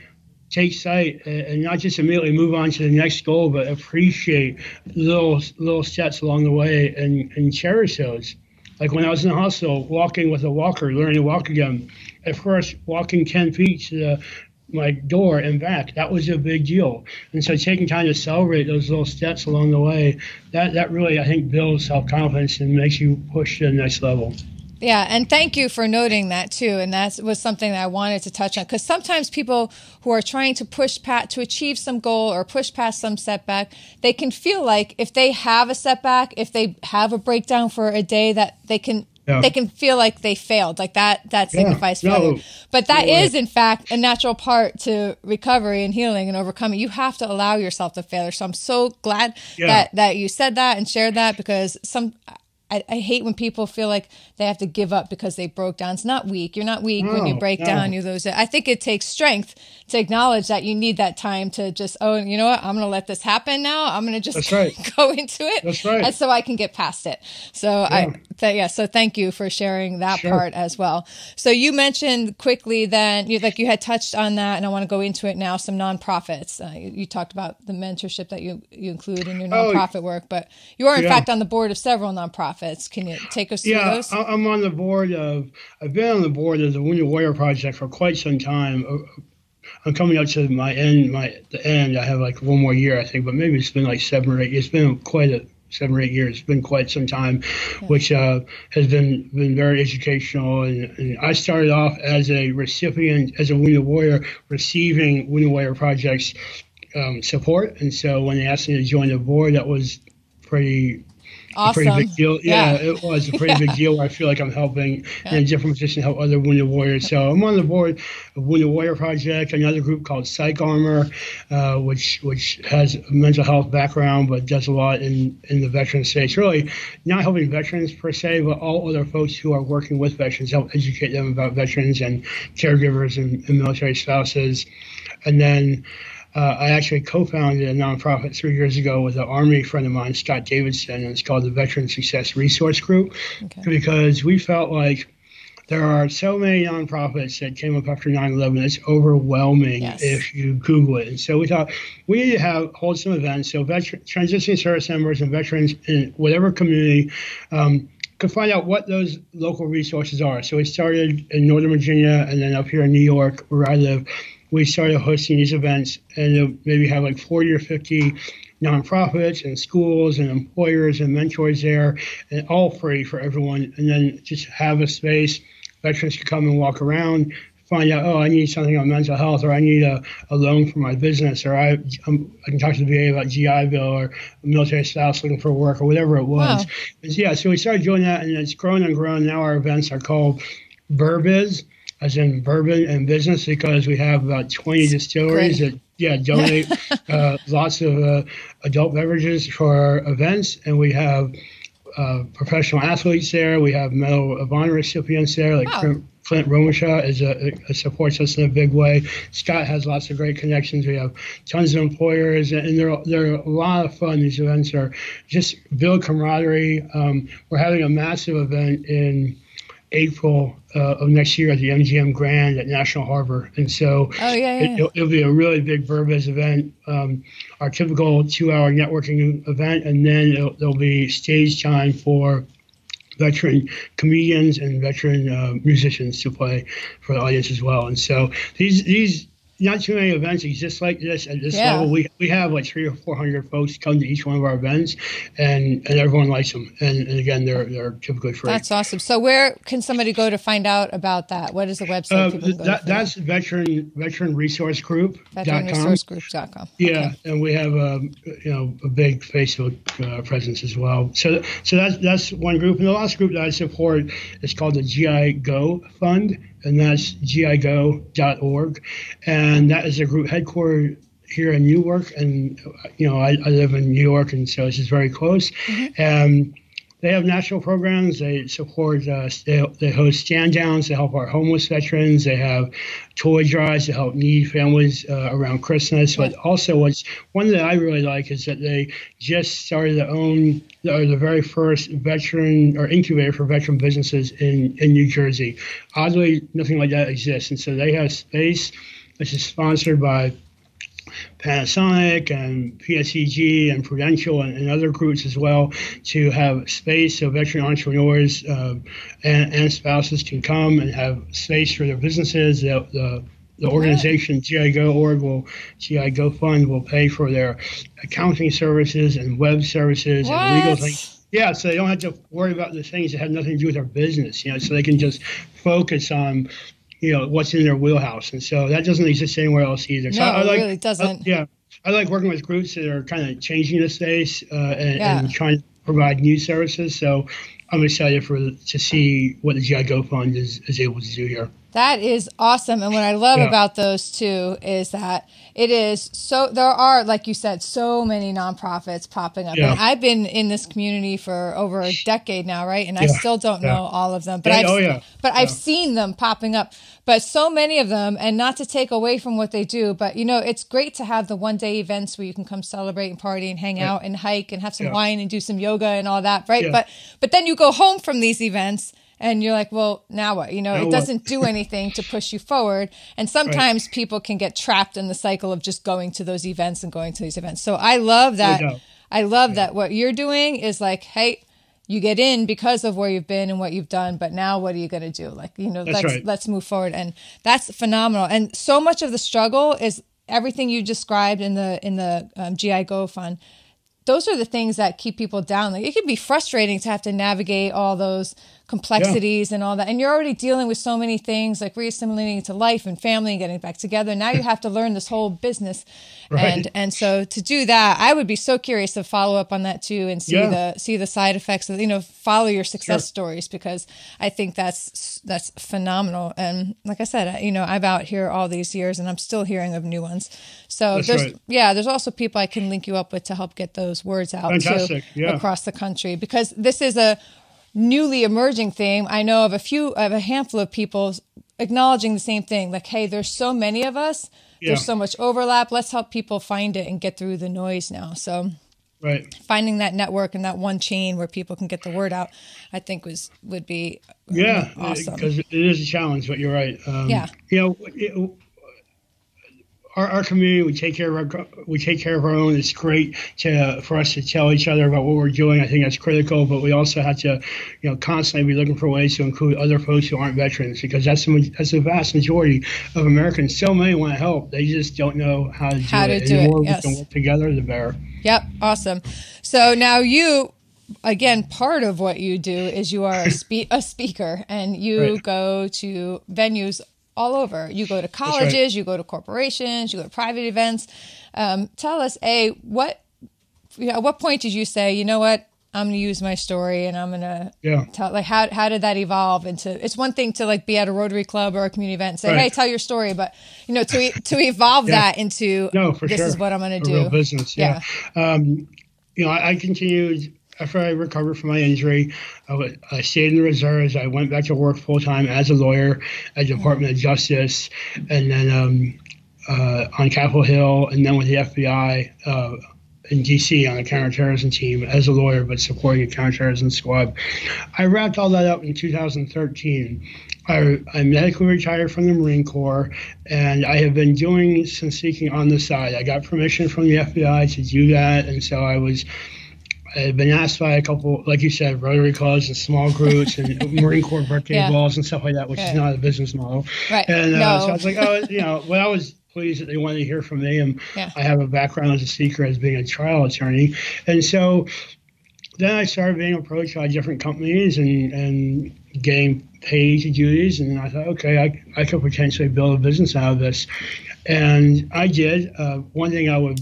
take sight and, and not just immediately move on to the next goal, but appreciate little little steps along the way and, and cherish those. Like when I was in the hospital, walking with a walker, learning to walk again. At first, walking 10 feet to the, my door and back, that was a big deal. And so taking time to celebrate those little steps along the way, that, that really, I think, builds self confidence and makes you push to the next level. Yeah, and thank you for noting that too. And that was something that I wanted to touch on because sometimes people who are trying to push past to achieve some goal or push past some setback, they can feel like if they have a setback, if they have a breakdown for a day, that they can yeah. they can feel like they failed like that that signifies yeah. failure no, but that no is in fact a natural part to recovery and healing and overcoming you have to allow yourself to fail so i'm so glad yeah. that that you said that and shared that because some I, I, hate when people feel like they have to give up because they broke down. It's not weak. You're not weak no, when you break no. down. You lose it. I think it takes strength to acknowledge that you need that time to just, oh, you know what? I'm going to let this happen now. I'm going to just right. *laughs* go into it. That's right. And so I can get past it. So yeah. I, th- yeah. So thank you for sharing that sure. part as well. So you mentioned quickly then, you, like you had touched on that, and I want to go into it now. Some nonprofits. Uh, you, you, talked about the mentorship that you you include in your oh, nonprofit oh, work, but you are in yeah. fact on the board of several nonprofits nonprofits. Can you take us through yeah, those? Yeah, I'm on the board of. I've been on the board of the Wounded Warrior Project for quite some time. Uh, I'm coming up to my end, my the end. I have like one more year, I think, but maybe it's been like seven or eight. It's been quite a seven or eight years. It's been quite some time, yeah. which uh, has been been very educational. And, and, I started off as a recipient, as a Wounded Warrior, receiving Wounded Warrior Project's um, support. And so when they asked me to join the board, that was pretty Awesome. A pretty big deal. Yeah, yeah. it was a *laughs* pretty big deal. I feel like I'm helping yeah. in a different position help other wounded warriors. So I'm on the board of Wounded Warrior Project, another group called PsychArmor, uh, which which has a mental health background but does a lot in in the veteran space. Really, not helping veterans per se, but all other folks who are working with veterans, help educate them about veterans and caregivers and, and military spouses, and then. Uh, I actually co-founded a nonprofit three years ago with an Army friend of mine, Scott Davidson, and it's called the Veteran Success Resource Group, okay. because we felt like there are so many nonprofits that came up after 9/11. It's overwhelming yes. if you Google it. And so we thought we need to have hold some events so veteran, transitioning service members and veterans in whatever community. Um, could find out what those local resources are. So we started in Northern Virginia and then up here in New York, where I live we started hosting these events and maybe have like 40 or 50 nonprofits and schools and employers and mentors there, and all free for everyone. And then just have a space veterans can come and walk around, find out, oh, I need something on mental health, or I need a, a loan for my business, or I I'm, i can talk to the VA about GI Bill, or military spouse looking for work, or whatever it was. Wow. Yeah, so we started doing that, and it's grown and grown. Now our events are called Burbiz as in bourbon and business because we have about 20 distilleries Great. that yeah donate *laughs* uh, lots of uh, adult beverages for our events and we have uh, professional athletes there we have medal of honor recipients there like wow. Clint Romesha is a, a, supports us in a big way. Scott has lots of great connections. We have tons of employers, and they're they're a lot of fun. These events are just build camaraderie. Um, we're having a massive event in April uh, of next year at the MGM Grand at National Harbor. And so oh, yeah, yeah. It, will be a really big Burbiz event, um, our typical two hour networking event. And then there'll be stage time for veteran comedians and veteran uh, musicians to play for the audience as well. And so these, these, not too many events exist like this at this yeah. level. We, we have like three or four hundred folks come to each one of our events, and, and everyone likes them. And, and again, they're they're typically free. That's awesome. So where can somebody go to find out about that? What is the website? Uh, that, that's veteran veteran resource group. Veteran resource group.com. Yeah, okay. and we have a um, you know a big Facebook uh, presence as well. So so that's that's one group, and the last group that I support is called the GI Go Fund and that's gigo.org. And that is a group headquartered here in Newark. And, you know, I, I live in New York, and so this is very close. Mm-hmm. They have national programs. They support, uh, they, they host stand downs to help our homeless veterans. They have toy drives to help needy families uh, around Christmas. But also, what's one that I really like is that they just started their own, or the very first veteran or incubator for veteran businesses in, in New Jersey. Oddly, nothing like that exists. And so they have space, which is sponsored by Panasonic and PSEG and Prudential and, and, other groups as well to have space so veteran entrepreneurs uh, and, and, spouses can come and have space for their businesses. The, the, the organization GI Go org will GI Go Fund will pay for their accounting services and web services what? and legal things Yeah, so they don't have to worry about the things that have nothing to do with their business, you know, so they can just focus on, you know, what's in their wheelhouse. And so that doesn't exist anywhere else either. No, so I, I it like, really doesn't. uh, yeah. I like working with groups that are kind of changing the space uh, and, Yeah. and trying to provide new services. So I'm excited for to see what the GI Go Fund is, is able to do here. That is awesome. And what I love Yeah. about those two is that it is so, there are, like you said, so many nonprofits popping up. Yeah. And I've been in this community for over a decade now, right? And I still don't know all of them. But Yeah, I've, oh, yeah. but I've seen them popping up. But so many of them, and not to take away from what they do, but you know, it's great to have the one day events where you can come celebrate and party and hang out and hike and have some Yeah. wine and do some yoga and all that, right? Yeah. But but then you go home from these events and you're like, well, now what? You know, Now it what? doesn't do *laughs* anything to push you forward. And sometimes people can get trapped in the cycle of just going to those events and going to these events. So I love that. doubt. I love that what you're doing is like, hey, you get in because of where you've been and what you've done, but now what are you going to do? Like, you know, That's let's right. let's move forward, and that's phenomenal. And so much of the struggle is everything you described in the in the um, GI Go Fund. Those are the things that keep people down. Like it can be frustrating to have to navigate all those complexities and all that. And you're already dealing with so many things like reassimilating to life and family and getting back together. Now you have to learn this whole business. *laughs* Right. And and so to do that, I would be so curious to follow up on that too and see Yeah. the see the side effects of you know follow your success Sure. stories because I think that's that's phenomenal. And like I said, you know, I've out here all these years and I'm still hearing of new ones. So That's there's right. yeah, there's also people I can link you up with to help get those words out Fantastic, yeah. across the country because this is a newly emerging thing. I know of a few of a handful of people acknowledging the same thing like hey, there's so many of us. Yeah. There's so much overlap. Let's help people find it and get through the noise now. So Right. finding that network and that one chain where people can get the word out, I think was would be Yeah, awesome. because it is a challenge, but you're right. Um, Yeah. You know, our, our community, we take care of our, we take care of our own. It's great to for us to tell each other about what we're doing. I think that's critical, but we also have to, you know, constantly be looking for ways to include other folks who aren't veterans because that's the, that's the vast majority of Americans. So many want to help, they just don't know how to do How to it. do and the it, yes. we can work together, the better. Yep, awesome. So now you, again, part of what you do is you are a, spe- a speaker and you Right. go to venues all over. You go to right. colleges, you go to corporations, you go to private events. Um, tell us, a what? You know, at what point did you say, you know what? I'm going to use my story and I'm going to Yeah. tell like how how did that evolve into it's one thing to like be at a Rotary Club or a community event and say Right. hey tell your story but you know to to evolve *laughs* Yeah. that into No, for this sure. is what I'm going to real do business. Yeah. Um, you know, I, I continued after I recovered from my injury. I, I stayed in the reserves. I went back to work full time as a lawyer at the Department of Justice, and then um, uh, on Capitol Hill, and then with the FBI. Uh, in DC on a counterterrorism team as a lawyer, but supporting a counterterrorism squad. I wrapped all that up in 2013. I, I medically retired from the Marine Corps, and I have been doing some seeking on the side. I got permission from the FBI to do that, and so I was. I had been asked by a couple, like you said, Rotary clubs and small groups and *laughs* Marine Corps birthday Yeah. balls and stuff like that, which Right. is not a business model. right And uh, no so I was like, oh, you know, well, I was pleased that they wanted to hear from me. And Yeah. I have a background as a speaker, as being a trial attorney. And so then I started being approached by different companies and, and getting paid to do these. And I thought, okay, I, I could potentially build a business out of this. And I did. Uh, one thing I would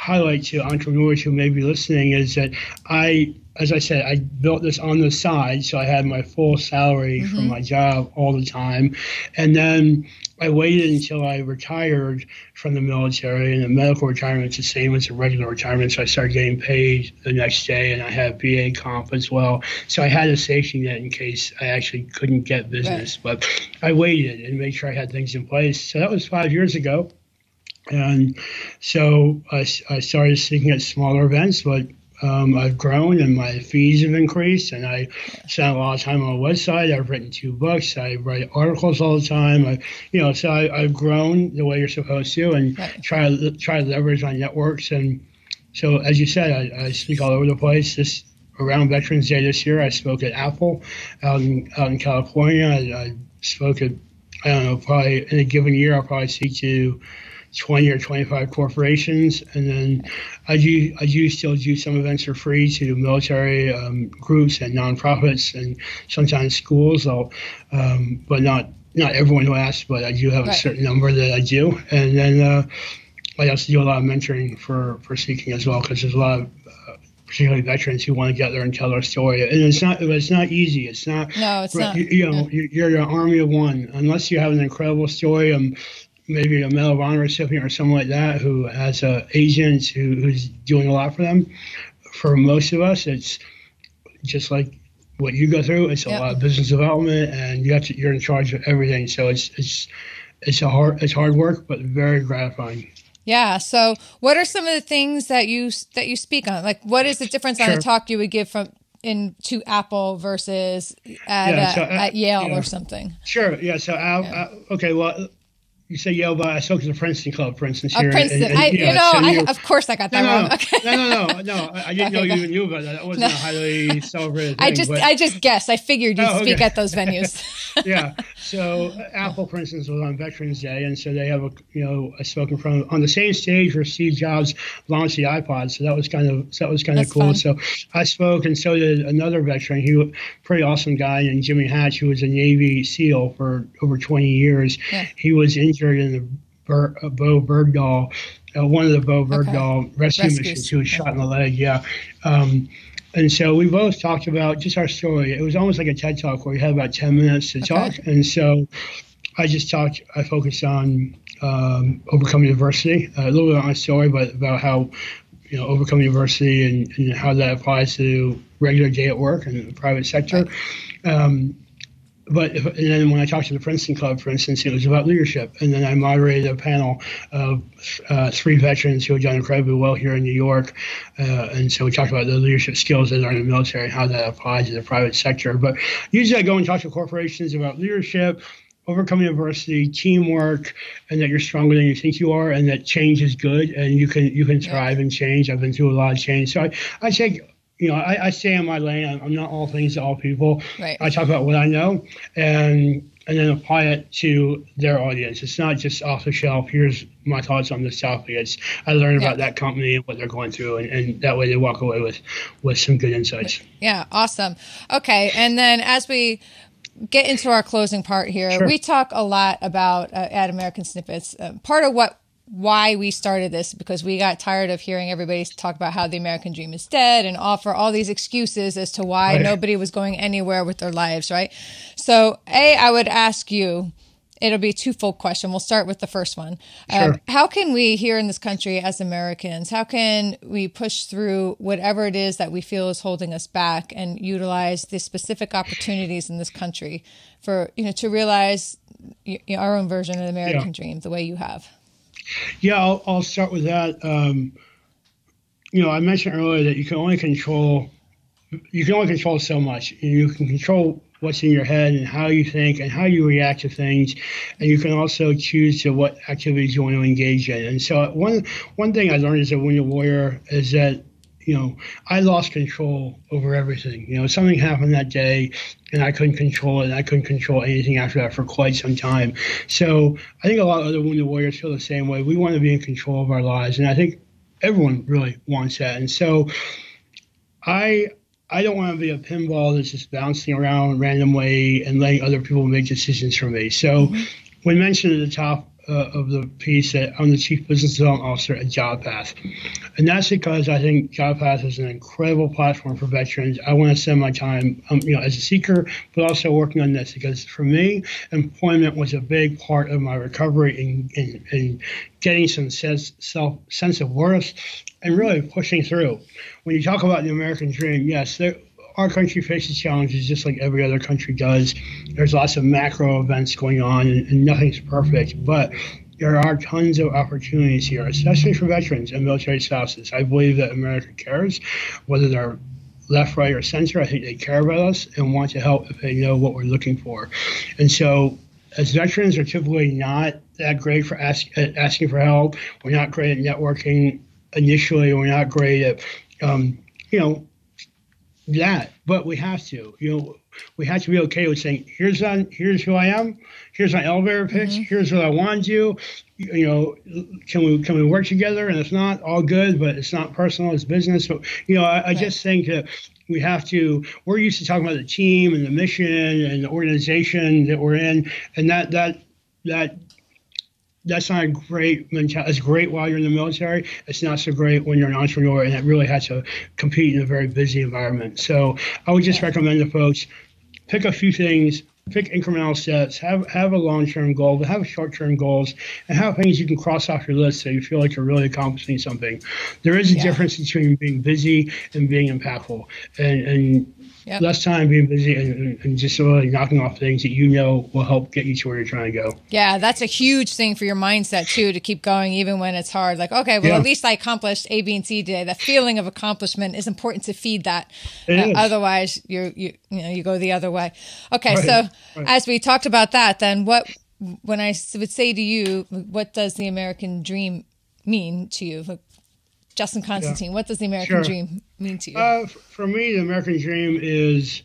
highlight to entrepreneurs who may be listening is that I, as I said, I built this on the side, so I had my full salary from mm-hmm. my job all the time, and then I waited until I retired from the military, and the medical retirement's the same as a regular retirement, so I started getting paid the next day, and I had VA comp as well, so I had a safety net in case I actually couldn't get business, but I waited and made sure I had things in place. So that was five years ago. And so I, I started speaking at smaller events, but um, I've grown and my fees have increased. And I spent a lot of time on a website. I've written two books. I write articles all the time. I, you know, so I, I've grown the way you're supposed to, and Right. try to try to leverage my networks. And so, as you said, I, I speak all over the place. This around Veterans Day this year, I spoke at Apple out in out in California. I, I spoke at I don't know, probably in a given year, I'll probably speak to 20 or 25 corporations. And then I do, I do still do some events for free to military um, groups and nonprofits and sometimes schools, I'll, um, but not not everyone who asks, but I do have right. a certain number that I do. And then uh, I also do a lot of mentoring for, for Seeking as well, because there's a lot of particularly veterans who want to get there and tell their story. And it's not it's not easy. It's not. No, it's not. You, you know, yeah. you're an army of one. Unless you have an incredible story, um, maybe a Medal of Honor recipient or someone like that who has uh, agents who, who's doing a lot for them. For most of us, it's just like what you go through. It's a yep. lot of business development, and you have to, you're in charge of everything. So it's it's it's a hard it's hard work, but very gratifying. Yeah. So, what are some of the things that you that you speak on? Like, what is the difference sure. on a talk you would give from in to Apple versus at, yeah, so, uh, at Yale yeah. or something? Sure. Yeah. So, uh, yeah. Uh, okay. Well, you say Yale, but uh, I spoke to the Princeton Club, for instance. Here, Princeton. And, and, I, you know, so I, of course I got that no, wrong. No, okay. no, no, no, no. *laughs* I didn't okay, know you knew about that. That wasn't no. a highly *laughs* celebrated thing, I just, but, I just guessed. I figured you'd oh, okay. speak at those venues. *laughs* yeah. So Apple, for instance, was on Veterans Day, and so they have a, you know, I a spoken from on the same stage where Steve Jobs launched the iPod. So that was kind of, so that was kind of cool. Fun. So I spoke, and so did another veteran. He was a pretty awesome guy, and Jimmy Hatch, who was a Navy SEAL for over 20 years. Yeah. He was injured in the Ber, uh, Bowe Bergdahl, uh, one of the Bowe Bergdahl okay. rescue Rescues. missions who was shot in the leg. Yeah. Um, and so we both talked about just our story. It was almost like a TED talk where we had about 10 minutes to okay. talk. And so I just talked, I focused on um, overcoming adversity, uh, a little bit on my story, but about how, you know, overcoming adversity and, and how that applies to regular day at work and the private sector. Um, but if, and then when I talked to the Princeton Club, for instance, it was about leadership. And then I moderated a panel of uh, three veterans who had done incredibly well here in New York. Uh, and so we talked about the leadership skills that are in the military and how that applies to the private sector. But usually I go and talk to corporations about leadership, overcoming adversity, teamwork, and that you're stronger than you think you are, and that change is good, and you can you can thrive and change. I've been through a lot of change, so I, I take you know, I, I stay in my lane. I'm not all things to all people. Right. I talk about what I know and and then apply it to their audience. It's not just off the shelf. Here's my thoughts on this topic. It's I learn yeah. about that company and what they're going through, and, and that way they walk away with with some good insights. Yeah, awesome. Okay, and then as we get into our closing part here, sure. we talk a lot about uh, at American Snippets. Uh, part of what why we started this because we got tired of hearing everybody talk about how the American dream is dead and offer all these excuses as to why right. nobody was going anywhere with their lives, right? So, A, I would ask you, it'll be a twofold question. We'll start with the first one. Um, sure. how can we here in this country as Americans, how can we push through whatever it is that we feel is holding us back and utilize the specific opportunities in this country for, you know, to realize our own version of the American yeah. dream the way you have? Yeah, I'll, I'll start with that. Um, you know, I mentioned earlier that you can only control you can only control so much. You can control what's in your head and how you think and how you react to things, and you can also choose to what activities you want to engage in. And so one one thing I learned as a wounded warrior is that you know, I lost control over everything. You know, something happened that day and I couldn't control it. And I couldn't control anything after that for quite some time. So I think a lot of other wounded warriors feel the same way. We want to be in control of our lives. And I think everyone really wants that. And so I I don't want to be a pinball that's just bouncing around randomly and letting other people make decisions for me. So mm-hmm. when mentioned at the top uh, of the piece that I'm the chief business development officer at JobPath, and that's because I think JobPath is an incredible platform for veterans. I want to spend my time, um, you know, as a seeker, but also working on this because for me, employment was a big part of my recovery and, getting some sense, self sense of worth and really pushing through. When you talk about the American dream, yes, there our country faces challenges just like every other country does. There's lots of macro events going on, and, and nothing's perfect. But there are tons of opportunities here, especially for veterans and military spouses. I believe that America cares, whether they're left, right, or center. I think they care about us and want to help if they know what we're looking for. And so, as veterans are typically not that great for ask, asking for help. We're not great at networking initially. We're not great at, um, you know, that, but we have to. You know, we have to be okay with saying, "Here's on, here's who I am. Here's my elevator pitch. Mm-hmm. Here's what I want to do. You know, can we can we work together? And if not, all good. But it's not personal; it's business. So, you know, I, I just think that we have to. We're used to talking about the team and the mission and the organization that we're in, and that that that that's not a great mentality. It's great while you're in the military. It's not so great when you're an entrepreneur and it really has to compete in a very busy environment. So I would just recommend to folks pick a few things, pick incremental steps, have have a long term goal, but have short term goals, and have things you can cross off your list so you feel like you're really accomplishing something. There is a yeah. difference between being busy and being impactful, and and Yep. Less time being busy and, and just sort of knocking off things that you know will help get you to where you're trying to go. Yeah, that's a huge thing for your mindset too to keep going even when it's hard. Like, okay, well, yeah. at least I accomplished A, B, and C today. The feeling of accomplishment is important to feed that. Uh, otherwise, you you you know you go the other way. Okay, right. so right. as we talked about that, then what when I would say to you, what does the American dream mean to you? Justin Constantine, yeah. what does the American sure. dream mean to you? Uh, for me, the American dream is,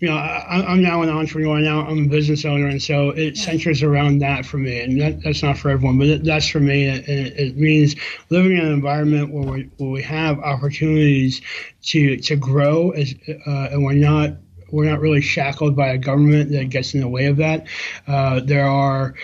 you know, I, am now an entrepreneur. Now I'm a business owner, and so it yeah. centers around that for me. And that, that's not for everyone, but that's for me. It, it, means living in an environment where we, where we have opportunities to to grow, as, uh, and we're not we're not really shackled by a government that gets in the way of that. Uh, there are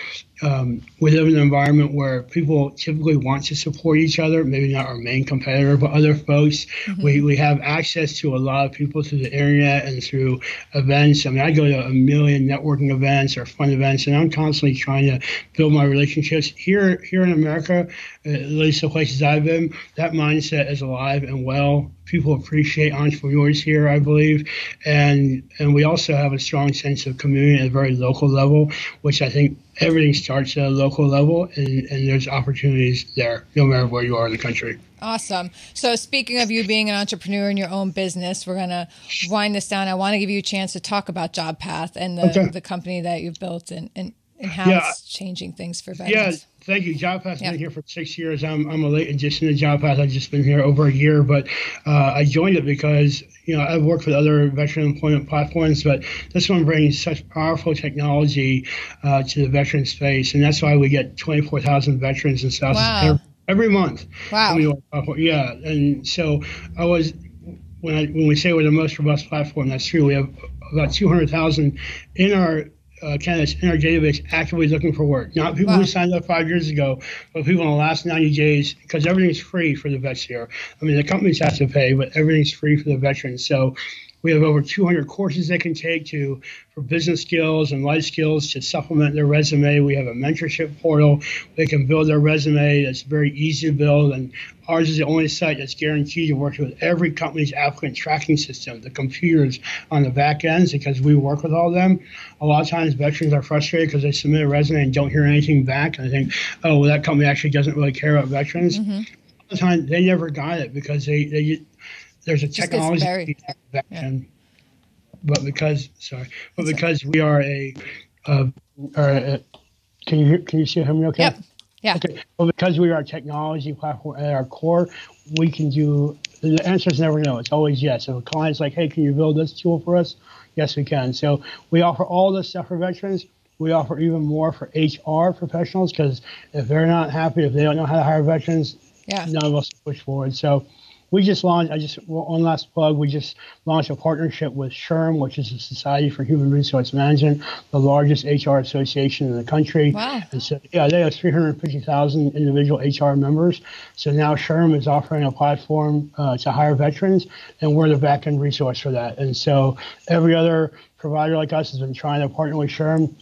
um, we live in an environment where people typically want to support each other, maybe not our main competitor, but other folks. Mm-hmm. We, we have access to a lot of people through the internet and through events. I mean, I go to a million networking events or fun events, and I'm constantly trying to build my relationships. Here, here in America, at least the places I've been, that mindset is alive and well. People appreciate entrepreneurs here, I believe, and and we also have a strong sense of community at a very local level, which I think everything starts at a local level and, and there's opportunities there no matter where you are in the country. Awesome. So speaking of you being an entrepreneur in your own business we're going to wind this down. I want to give you a chance to talk about job path and the, okay. the company that you've built and, and, and how yeah. it's changing things for veterans. yeah Thank you. Job Path. been here for six years. I'm, I'm a late addition to Job Path. I've just been here over a year, but uh, I joined it because you know I've worked with other veteran employment platforms, but this one brings such powerful technology uh, to the veteran space, and that's why we get 24,000 veterans in South wow. every, month. Wow. Yeah, and so I was when I when we say we're the most robust platform, that's true. We have about 200,000 in our uh, candidates in our database actively looking for work. Not people wow. who signed up five years ago, but people in the last 90 days, because everything's free for the vets here. I mean, the companies have to pay, but everything's free for the veterans. So we have over 200 courses they can take to for business skills and life skills to supplement their resume. We have a mentorship portal. They can build their resume. That's very easy to build, and ours is the only site that's guaranteed to work with every company's applicant tracking system, the computers on the back ends, because we work with all of them. A lot of times, veterans are frustrated because they submit a resume and don't hear anything back, and they think, "Oh, well, that company actually doesn't really care about veterans." Mm-hmm. the time, they never got it because they they there's a technology yeah. but because sorry, but because we are a, uh, or a, can you can you see me okay? Yep. Yeah. Okay. Well, because we are a technology platform at our core, we can do. The answer is never no. It's always yes. If a client's like, "Hey, can you build this tool for us?" Yes, we can. So we offer all this stuff for veterans. We offer even more for HR professionals because if they're not happy, if they don't know how to hire veterans, yeah. none of us push forward. So we just launched. I just one last plug. We just launched a partnership with SHRM, which is the Society for Human Resource Management, the largest HR association in the country. Wow. And so, yeah, they have 350,000 individual HR members. So now SHRM is offering a platform uh, to hire veterans, and we're the back end resource for that. And so every other provider like us has been trying to partner with SHRM.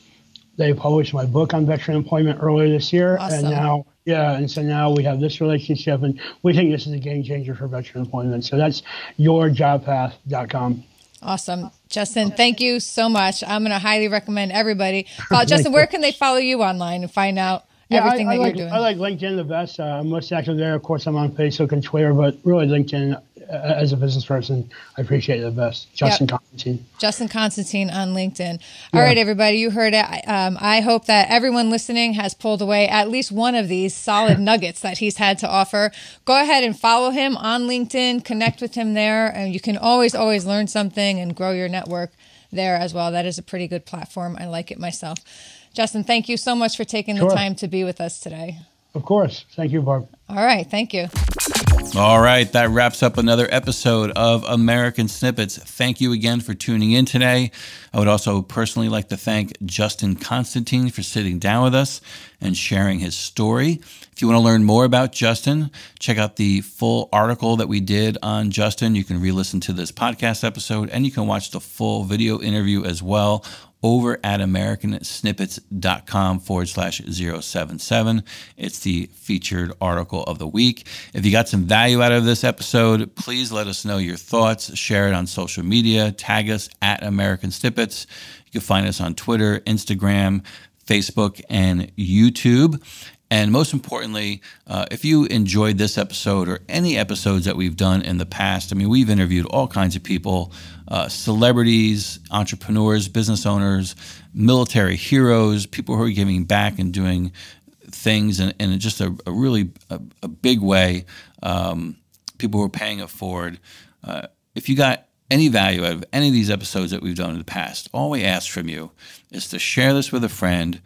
They published my book on veteran employment earlier this year, awesome. and now yeah, and so now we have this relationship, and we think this is a game changer for veteran employment. So that's yourjobpath.com. Awesome. Justin, thank you so much. I'm going to highly recommend everybody. *laughs* Justin, where can they follow you online and find out yeah, everything I, I that like, you're doing? I like LinkedIn the best. Uh, I'm most active there. Of course, I'm on Facebook and Twitter, but really LinkedIn as a business person, I appreciate it the best. Justin yep. Constantine. Justin Constantine on LinkedIn. All yeah. right, everybody, you heard it. Um, I hope that everyone listening has pulled away at least one of these solid *laughs* nuggets that he's had to offer. Go ahead and follow him on LinkedIn, connect with him there, and you can always, always learn something and grow your network there as well. That is a pretty good platform. I like it myself. Justin, thank you so much for taking sure. the time to be with us today. Of course. Thank you, Barb. All right. Thank you. All right. That wraps up another episode of American Snippets. Thank you again for tuning in today. I would also personally like to thank Justin Constantine for sitting down with us and sharing his story. If you want to learn more about Justin, check out the full article that we did on Justin. You can re listen to this podcast episode and you can watch the full video interview as well over at americansnippets.com forward slash 077. It's the featured article of the week. If you got some value out of this episode, please let us know your thoughts. Share it on social media. Tag us at American Snippets. You can find us on Twitter, Instagram, Facebook, and YouTube. And most importantly, uh, if you enjoyed this episode or any episodes that we've done in the past, I mean, we've interviewed all kinds of people uh, celebrities, entrepreneurs, business owners, military heroes, people who are giving back and doing things in, in just a, a really a, a, big way, um, people who are paying it forward. Uh, if you got any value out of any of these episodes that we've done in the past, all we ask from you is to share this with a friend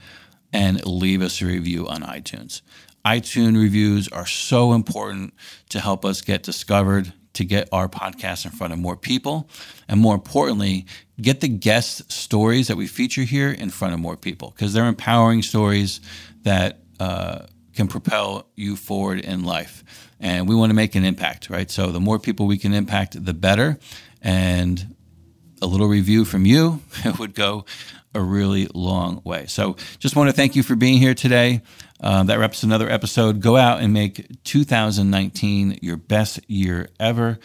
and leave us a review on iTunes. iTunes reviews are so important to help us get discovered, to get our podcast in front of more people, and more importantly, get the guest stories that we feature here in front of more people because they're empowering stories that uh, can propel you forward in life. And we want to make an impact, right? So the more people we can impact, the better. And a little review from you *laughs* would go a really long way. So just want to thank you for being here today. Uh, that wraps another episode. Go out and make 2019 your best year ever.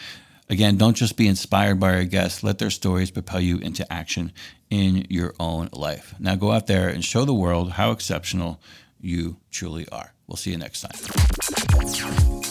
Again, don't just be inspired by our guests. Let their stories propel you into action in your own life. Now go out there and show the world how exceptional you truly are. We'll see you next time.